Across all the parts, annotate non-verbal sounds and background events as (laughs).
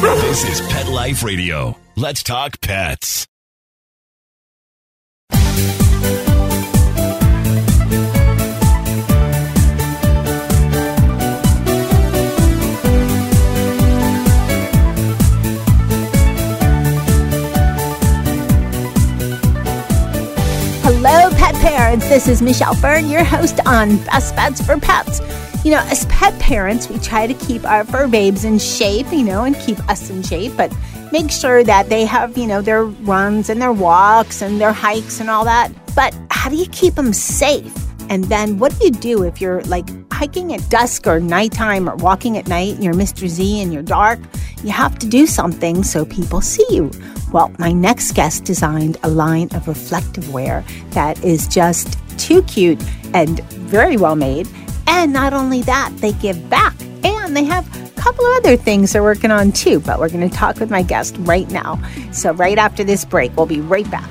This is Pet Life Radio. Let's talk pets. Hello, pet parents. This is Michelle Fern, your host on Best Bets for Pets. You know, as pet parents, we try to keep our fur babes in shape, you know, and keep us in shape, but make sure that they have, you know, their runs and their walks and their hikes and all that. But how do you keep them safe? And then what do you do if you're like hiking at dusk or nighttime or walking at night and you're Mr. Z and you're dark? You have to do something so people see you. Well, my next guest designed a line of reflective wear that is just too cute and very well made. And not only that, they give back and they have a couple of other things they're working on too. But we're going to talk with my guest right now. So, right after this break, we'll be right back.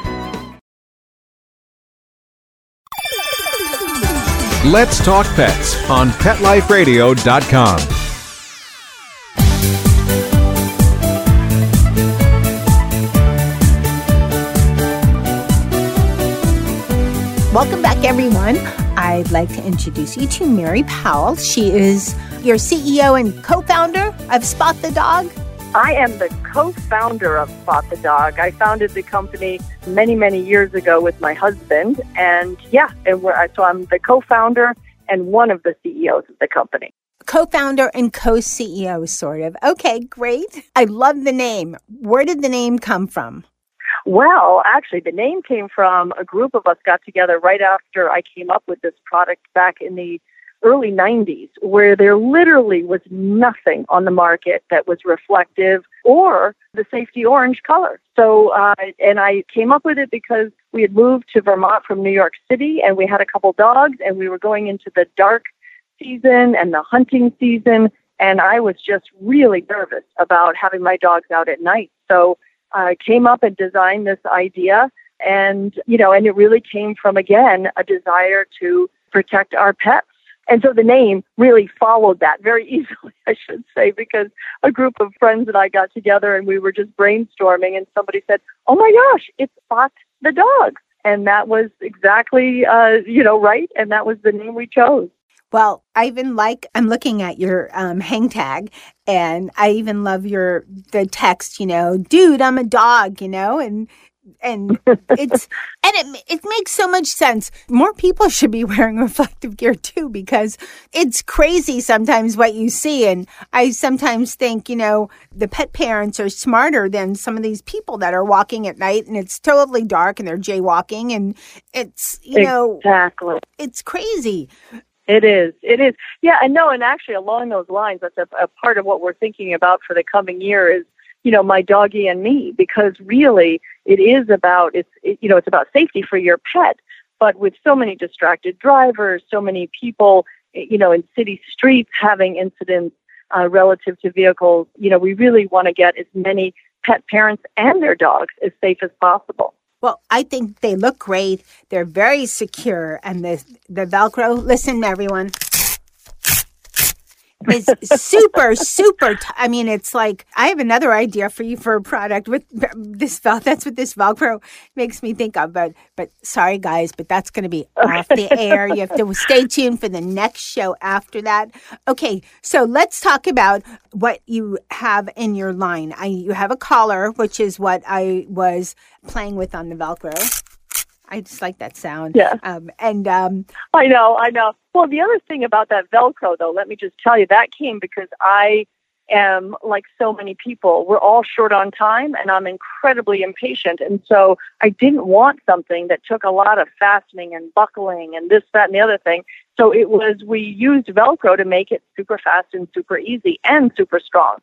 Let's Talk Pets on PetLifeRadio.com. Welcome back, everyone. I'd like to introduce you to Mary Powell. She is your CEO and co founder of Spot the Dog. I am the co-founder of Spot the Dog. I founded the company many, many years ago with my husband, and yeah, and we're, so I'm the co-founder and one of the CEOs of the company. Co founder and co CEO, sort of. Okay, great. I love the name. Where did the name come from? Well, actually, the name came from a group of us got together right after I came up with this product back in the early 90s, where there literally was nothing on the market that was reflective or the safety orange color. So, uh, and I came up with it because we had moved to Vermont from New York City and we had a couple dogs and we were going into the dark season and the hunting season. And I was just really nervous about having my dogs out at night. So I came up and designed this idea. And, you know, and it really came from, again, a desire to protect our pets. And so the name really followed that very (laughs) easily, I should say, because a group of friends and I got together and we were just brainstorming, and somebody said, "Oh my gosh, it's Spot the dog," and that was exactly, uh, you know, right, and that was the name we chose. Well, I even like I'm looking at your um, hang tag, and I even love your the text. You know, dude, I'm a dog. You know, and and (laughs) it's and it it makes so much sense. More people should be (laughs) wearing reflective gear too because it's crazy sometimes what you see and I sometimes think, you know, the pet parents are smarter than some of these people that are walking at night and it's totally dark and they're jaywalking and it's, you know, exactly. it's crazy. It is. It is. Yeah, and no, and actually along those lines, that's a, a part of what we're thinking about for the coming year is, you know, my doggy and me, because really it is about it's it, you know it's about safety for your pet. But with so many distracted drivers, so many people, you know, in city streets having incidents uh, relative to vehicles, you know, we really want to get as many pet parents and their dogs as safe as possible. Well, I think they look great. They're very secure, and the the Velcro. Listen, everyone, is super super. T- I mean, it's like I have another idea for you for a product with this vel. That's what this Velcro makes me think of. But but sorry guys, but that's going to be off the air. You have to stay tuned for the next show after that. Okay, so let's talk about what you have in your line. I you have a collar, which is what I was playing with on the Velcro. I just like that sound. Yeah. Um, and um, I know, I know. Well, the other thing about that Velcro, though, let me just tell you, that came because I am like so many people. We're all short on time, and I'm incredibly impatient. And so I didn't want something that took a lot of fastening and buckling and this, that, and the other thing. So it was, we used Velcro to make it super fast and super easy and super strong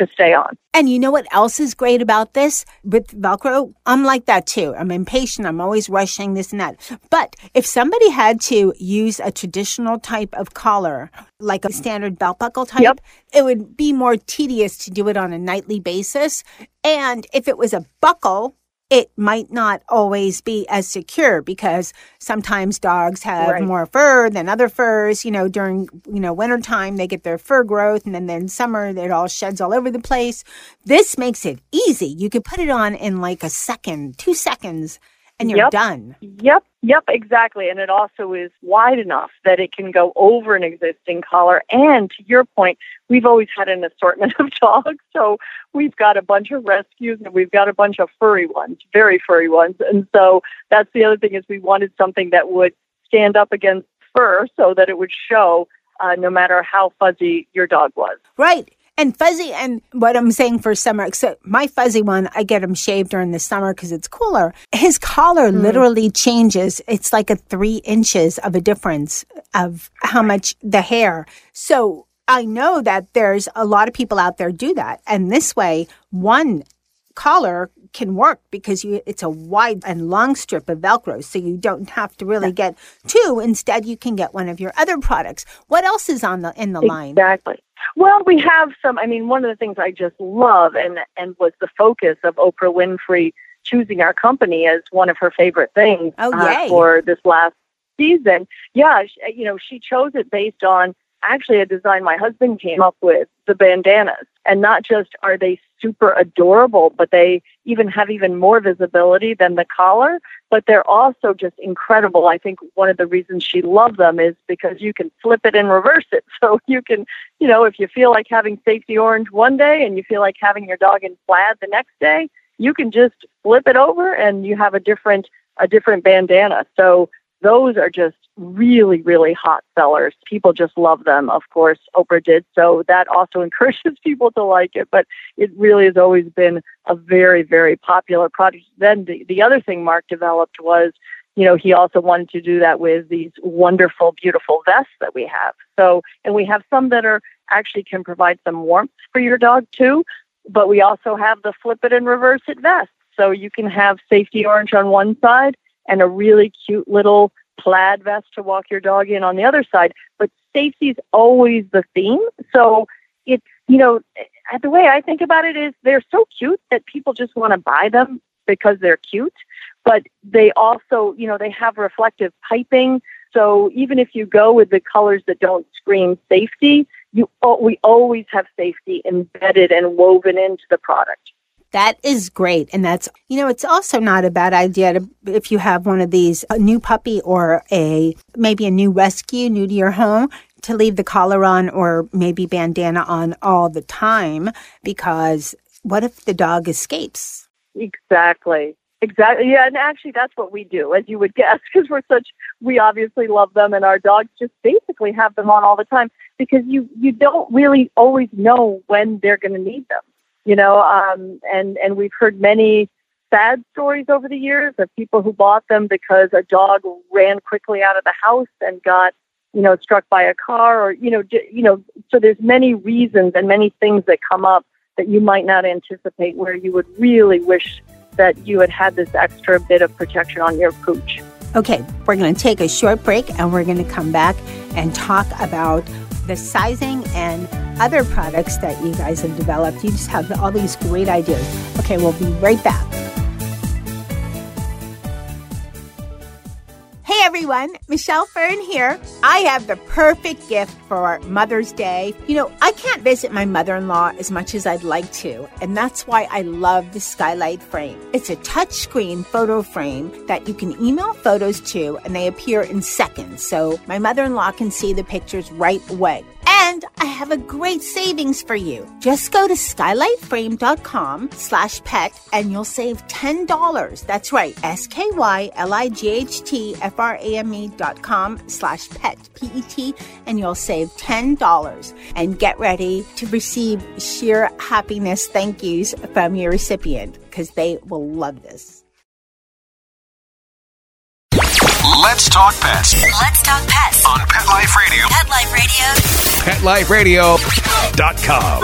to stay on. And you know what else is great about this with Velcro? I'm like that too. I'm impatient. I'm always rushing this and that. But if somebody had to use a traditional type of collar, like a standard belt buckle type, Yep. it would be more tedious to do it on a nightly basis. And if it was a buckle, it might not always be as secure because sometimes dogs have Right. more fur than other furs. You know, during, you know, wintertime, they get their fur growth and then, then summer, it all sheds all over the place. This makes it easy. You could put it on in like a second, two seconds, and you're Yep. done. Yep, yep, exactly. And it also is wide enough that it can go over an existing collar. And to your point, we've always had an assortment (laughs) of dogs. So we've got a bunch of rescues and we've got a bunch of furry ones, very furry ones. And so that's the other thing is we wanted something that would stand up against fur so that it would show uh, no matter how fuzzy your dog was. Right. And fuzzy, and what I'm saying for summer, so my fuzzy one, I get him shaved during the summer because it's cooler. His collar mm. literally changes. It's like a three inches of a difference of how much the hair. So I know that there's a lot of people out there do that. And this way, one collar can work because you it's a wide and long strip of velcro so you don't have to really get two instead you can get one of your other products what else is on the in the line Exactly. Well, we have some. I mean, one of the things I just love and and was the focus of Oprah Winfrey choosing our company as one of her favorite things Oh, uh, for this last season. Yeah, sh you know, she chose it based on actually a design my husband came up with, the bandanas. And not just are they super adorable, but they even have even more visibility than the collar, but they're also just incredible. I think one of the reasons she loved them is because you can flip it and reverse it. (laughs) So you can, you know, if you feel like having safety orange one day and you feel like having your dog in plaid the next day, you can just flip it over and you have a different a different bandana. So those are just really, really hot sellers. People just love them. Of course, Oprah did. So that also (laughs) encourages people to like it. But it really has always been a very, very popular product. Then the, the other thing Mark developed was, you know, he also wanted to do that with these wonderful, beautiful vests that we have. So, and we have some that are actually can provide some warmth for your dog too. But we also have the flip it and reverse it vest. So you can have safety orange on one side and a really cute little plaid vest to walk your dog in on the other side. But safety is always the theme. So it's, you know, eh, the way I think about it is they're so cute that people just want to buy them because they're cute. But they also, you know, they have reflective piping. So even if you go with the colors that don't scream safety, you we always have safety embedded and woven into the product. That is great. And that's, you know, it's also not a bad idea to, if you have one of these, a new puppy or a, maybe a new rescue new to your home, to leave the collar on or maybe bandana on all the time because what if the dog escapes? Exactly. Exactly. Yeah, and actually, that's what we do, as you would guess, (laughs) because we're such. We obviously love them, and our dogs just basically have them on all the time because you you don't really always know when they're going to need them. You know, um, and and we've heard many sad stories over the years of people who bought them because a dog ran quickly out of the house and got you know struck by a car, or you know, you know. So there's many reasons and many things that come up that you might not anticipate, where you would really wish that you had had this extra bit of protection on your pooch. Okay, we're going to take a short break and we're going to come back and talk about the sizing and other products that you guys have developed. You just have all these great ideas. Okay, we'll be right back. Everyone, Michelle Fern here. I have the perfect gift for Mother's Day. You know, I can't visit my mother in law as much as I'd like to, and that's why I love the Skylight Frame. It's a touchscreen photo frame that you can email photos to, and they appear in seconds, so my mother in law can see the pictures right away. And I have a great savings for you. Just go to skylightframe.com slash pet and you'll save $10. That's right, S-K-Y-L-I-G-H-T-F-R-A-M-E dot com slash pet, P-E-T, and you'll save $10. And get ready to receive sheer happiness thank yous from your recipient because they will love this. Let's Talk Pets Let's talk pets. on Pet Life Radio. Pet Life Radio. PetLifeRadio.com.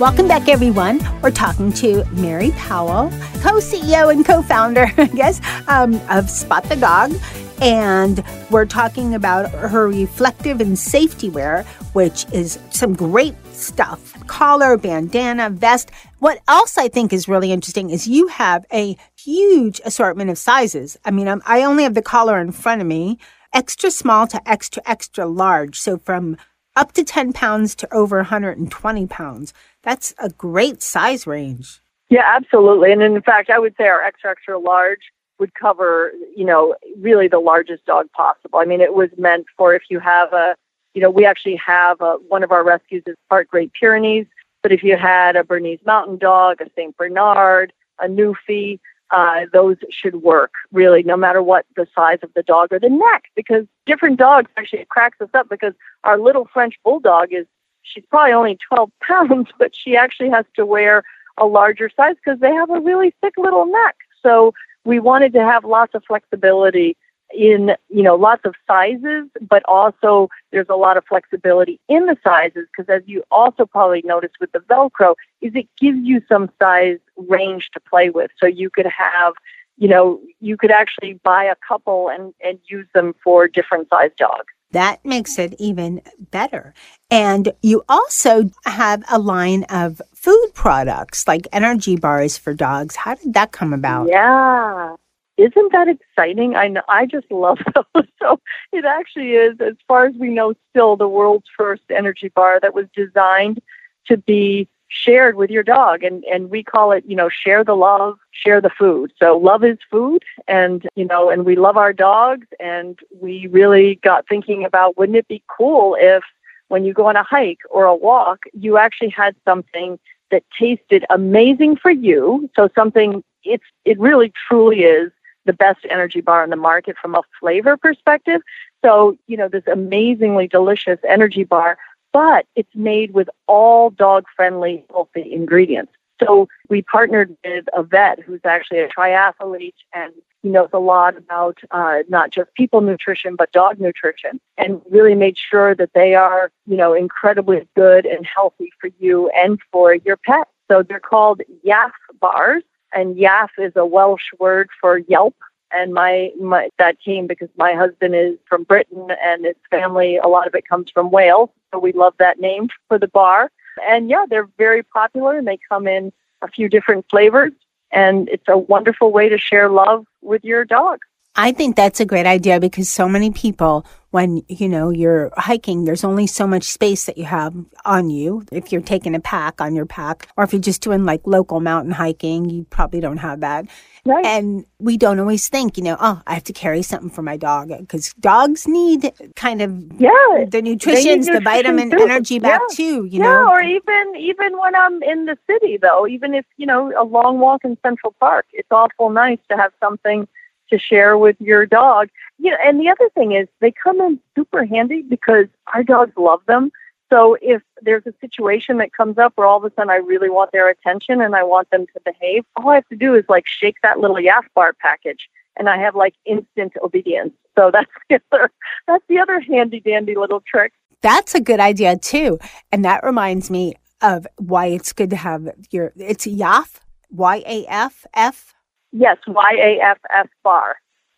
Welcome back, everyone. We're talking to Mary Powell, co CEO and co founder, (laughs) I guess, um, of Spot the Dog. And we're talking about her reflective and safety wear, which is some great stuff collar, bandana, vest. What else I think is really interesting is you have a huge assortment of sizes. I mean, I'm, I only have the collar in front of me, extra small to extra, extra large. So from up to 10 pounds to over 120 pounds. That's a great size range. Yeah, absolutely. And in fact, I would say our extra extra large would cover, you know, really the largest dog possible. I mean, it was meant for if you have a, you know, we actually have a, one of our rescues is part Great Pyrenees, but if you had a Bernese Mountain Dog, a Saint Bernard, a Newfie, uh, those should work really, no matter what the size of the dog or the neck, because different dogs actually cracks us up because our little French bulldog is she's probably only 12 (laughs) pounds, but she actually has to wear a larger size because they have a really thick little neck. So we wanted to have lots of flexibility in, you know, lots of sizes, but also there's a lot of flexibility in the sizes because as you also probably noticed with the Velcro is it gives you some size range to play with. So you could have, you know, you could actually buy a couple and, and use them for different size dogs. That makes it even better. And you also have a line of food products like energy bars for dogs. How did that come about? Yeah. Isn't that exciting? I know, I just love (laughs) those. So it actually is, as far as we know, still the world's first energy bar that was designed to be shared with your dog. And, and we call it, you know, share the love, share the food. So love is food and, you know, and we love our dogs. And we really got thinking about wouldn't it be cool if when you go on a hike or a walk, you actually had something that tasted amazing for you. So something it's it really truly is the best energy bar in the market from a flavor perspective. So, you know, this amazingly delicious energy bar, but it's made with all dog friendly healthy ingredients. So we partnered with a vet who's actually a triathlete and he knows a lot about uh, not just people nutrition but dog nutrition, and really made sure that they are, you know, incredibly good and healthy for you and for your pet. So they're called YAFF bars, and YAFF is a Welsh word for Yelp. And my, my that came because my husband is from Britain and his family, a lot of it comes from Wales. So we love that name for the bar. And yeah, they're very popular and they come in a few different flavors. And it's a wonderful way to share love with your dog. I think that's a great idea because so many people, when you know you're hiking, there's only so much space that you have on you. If you're taking a pack on your pack, or if you're just doing like local mountain hiking, you probably don't have that. Right. And we don't always think, you know, oh, I have to carry something for my dog because dogs need kind of Yeah. the nutrition, the vitamin too. energy back Yeah. too. You yeah, know, or even even when I'm in the city though, even if, you know, a long walk in Central Park, it's awful nice to have something to share with your dog. You know, and the other thing is they come in super handy because our dogs love them. So if there's a situation that comes up where all of a sudden I really want their attention and I want them to behave, all I have to do is like shake that little Yaff bar package and I have like instant obedience. So that's (laughs) the other that's the other handy dandy little trick. That's a good idea too. And that reminds me of why it's good to have your, it's YAFF, Y A F F. Yes, Y A F F bar.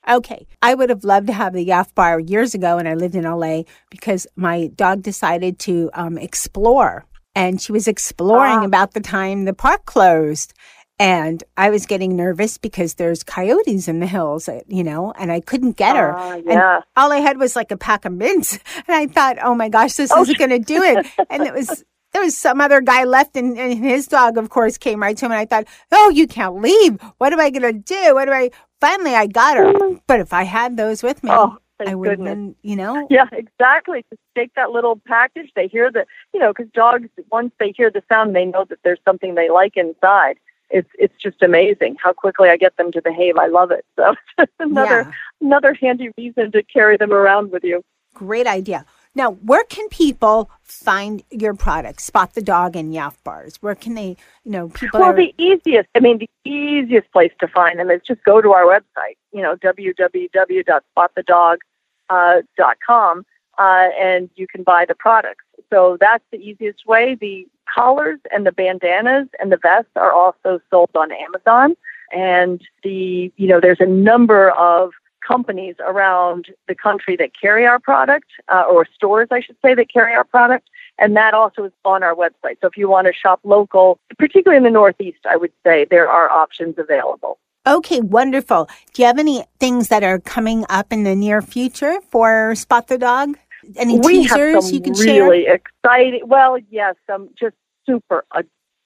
Okay. I would have loved to have the YAFF bar years ago when I lived in LA because my dog decided to um, explore and she was exploring Ah. about the time the park closed. And I was getting nervous because there's coyotes in the hills, uh, you know, and I couldn't get her. And yeah. all I had was like a pack of mints. (laughs) And I thought, oh my gosh, this Oh. isn't going to do it. (laughs) And it was, there was some other guy left and, and his dog, of course, came right to him. And I thought, oh, you can't leave. What am I going to do? What do I, finally I got her. But if I had those with me, Oh, I would have been, you know, Yeah, exactly. Just take that little package. They hear the, you know, because dogs once they hear the sound, they know that there's something they like inside. It's it's just amazing how quickly I get them to behave. I love it. So (laughs) another Yeah. another handy reason to carry them around with you. great idea. Now, where can people find your products, Spot the Dog and Yaff Bars? Where can they, you know, people Well, are, the easiest, I mean, the easiest place to find them is just go to our website, you know, www.spotthedog.com, uh, and you can buy the products. So that's the easiest way. The collars and the bandanas and the vests are also sold on Amazon. And the, you know, there's a number of companies around the country that carry our product, uh, or stores, I should say, that carry our product. And that also is on our website. So if you want to shop local, particularly in the Northeast, I would say there are options available. Okay, wonderful. Do you have any things that are coming up in the near future for Spot the Dog? Any we teasers have some you can share? really exciting. Well, yes, some just super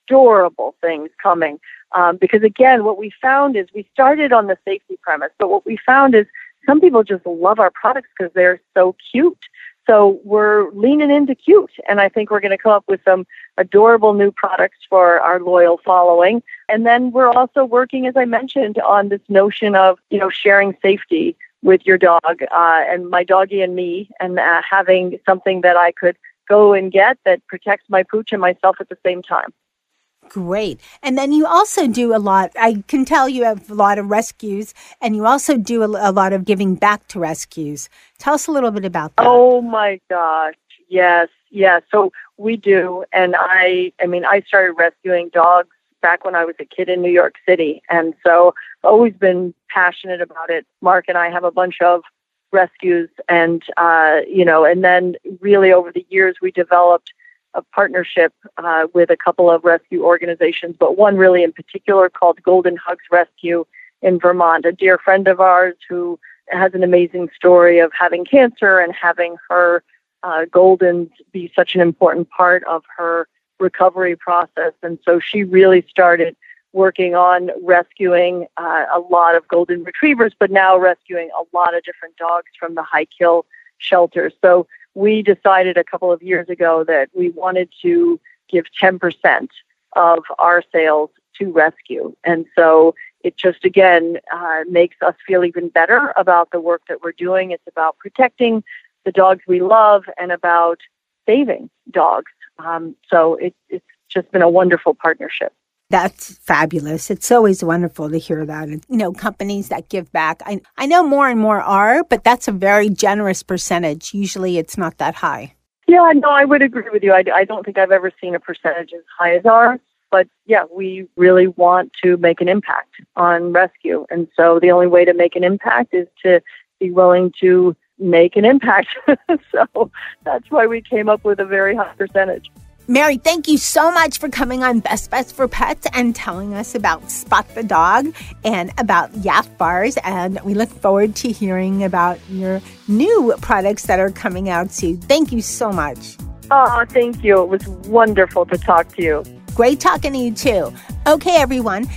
adorable things coming. Um, because again, what we found is we started on the safety premise, but what we found is some people just love our products because they're so cute. So we're leaning into cute, and I think we're going to come up with some adorable new products for our loyal following. And then we're also working, as I mentioned, on this notion of you know sharing safety with your dog uh, and my doggy and me, and uh, having something that I could go and get that protects my pooch and myself at the same time. Great. And then you also do a lot, I can tell you have a lot of rescues, and you also do a, a lot of giving back to rescues. Tell us a little bit about that. Oh my gosh. Yes, yes. So we do. And I, I mean, I started rescuing dogs back when I was a kid in New York City. And so I've always been passionate about it. Mark and I have a bunch of rescues and, uh, you know, and then really over the years we developed a partnership uh, with a couple of rescue organizations, but one really in particular called Golden Hugs Rescue in Vermont, a dear friend of ours who has an amazing story of having cancer and having her uh, Golden be such an important part of her recovery process. And so she really started working on rescuing uh, a lot of golden retrievers, but now rescuing a lot of different dogs from the high kill shelters. So we decided a couple of years ago that we wanted to give 10% of our sales to rescue. And so it just, again, uh, makes us feel even better about the work that we're doing. It's about protecting the dogs we love and about saving dogs. Um, so it, it's just been a wonderful partnership. That's fabulous. It's always wonderful to hear that. And, you know, companies that give back. I, I know more and more are, but that's a very generous percentage. Usually it's not that high. Yeah, no, I would agree with you. I, I don't think I've ever seen a percentage as high as ours. But yeah, we really want to make an impact on rescue. And so the only way to make an impact is to be willing to make an impact. (laughs) so that's why we came up with a very high percentage. Mary, thank you so much for coming on Best Bets for Pets and telling us about Spot the Dog and about Yaff Bars. And we look forward to hearing about your new products that are coming out soon. Thank you so much. Oh, thank you. It was wonderful to talk to you. Great talking to you, too. Okay, everyone.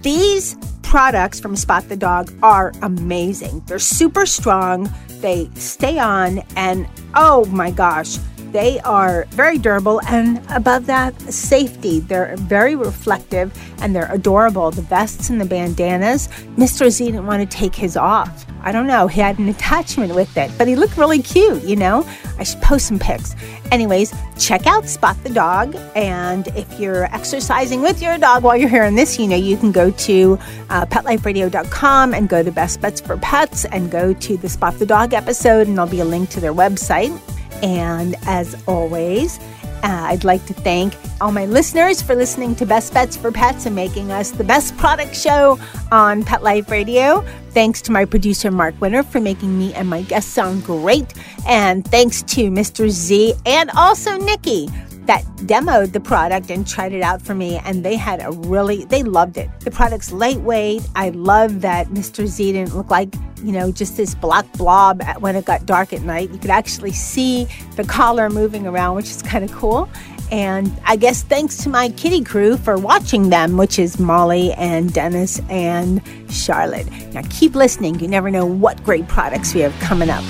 These products from Spot the Dog are amazing. They're super strong, they stay on, and oh my gosh they are very durable and above that, safety. They're very reflective and they're adorable. The vests and the bandanas. Mr. Z didn't want to take his off. I don't know. He had an attachment with it, but he looked really cute, you know? I should post some pics. Anyways, check out Spot the Dog. And if you're exercising with your dog while you're hearing this, you know, you can go to uh, petliferadio.com and go to Best Bets for Pets and go to the Spot the Dog episode, and there'll be a link to their website. And as always, uh, I'd like to thank all my listeners for listening to Best Bets for Pets and making us the best product show on Pet Life Radio. Thanks to my producer, Mark Winter, for making me and my guests sound great. And thanks to Mr. Z and also Nikki that demoed the product and tried it out for me and they had a really they loved it the product's lightweight i love that mr z didn't look like you know just this black blob when it got dark at night you could actually see the collar moving around which is kind of cool and I guess thanks to my kitty crew for watching them, which is Molly and Dennis and Charlotte. Now keep listening. You never know what great products we have coming up.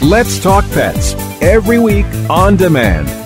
Let's Talk Pets every week on demand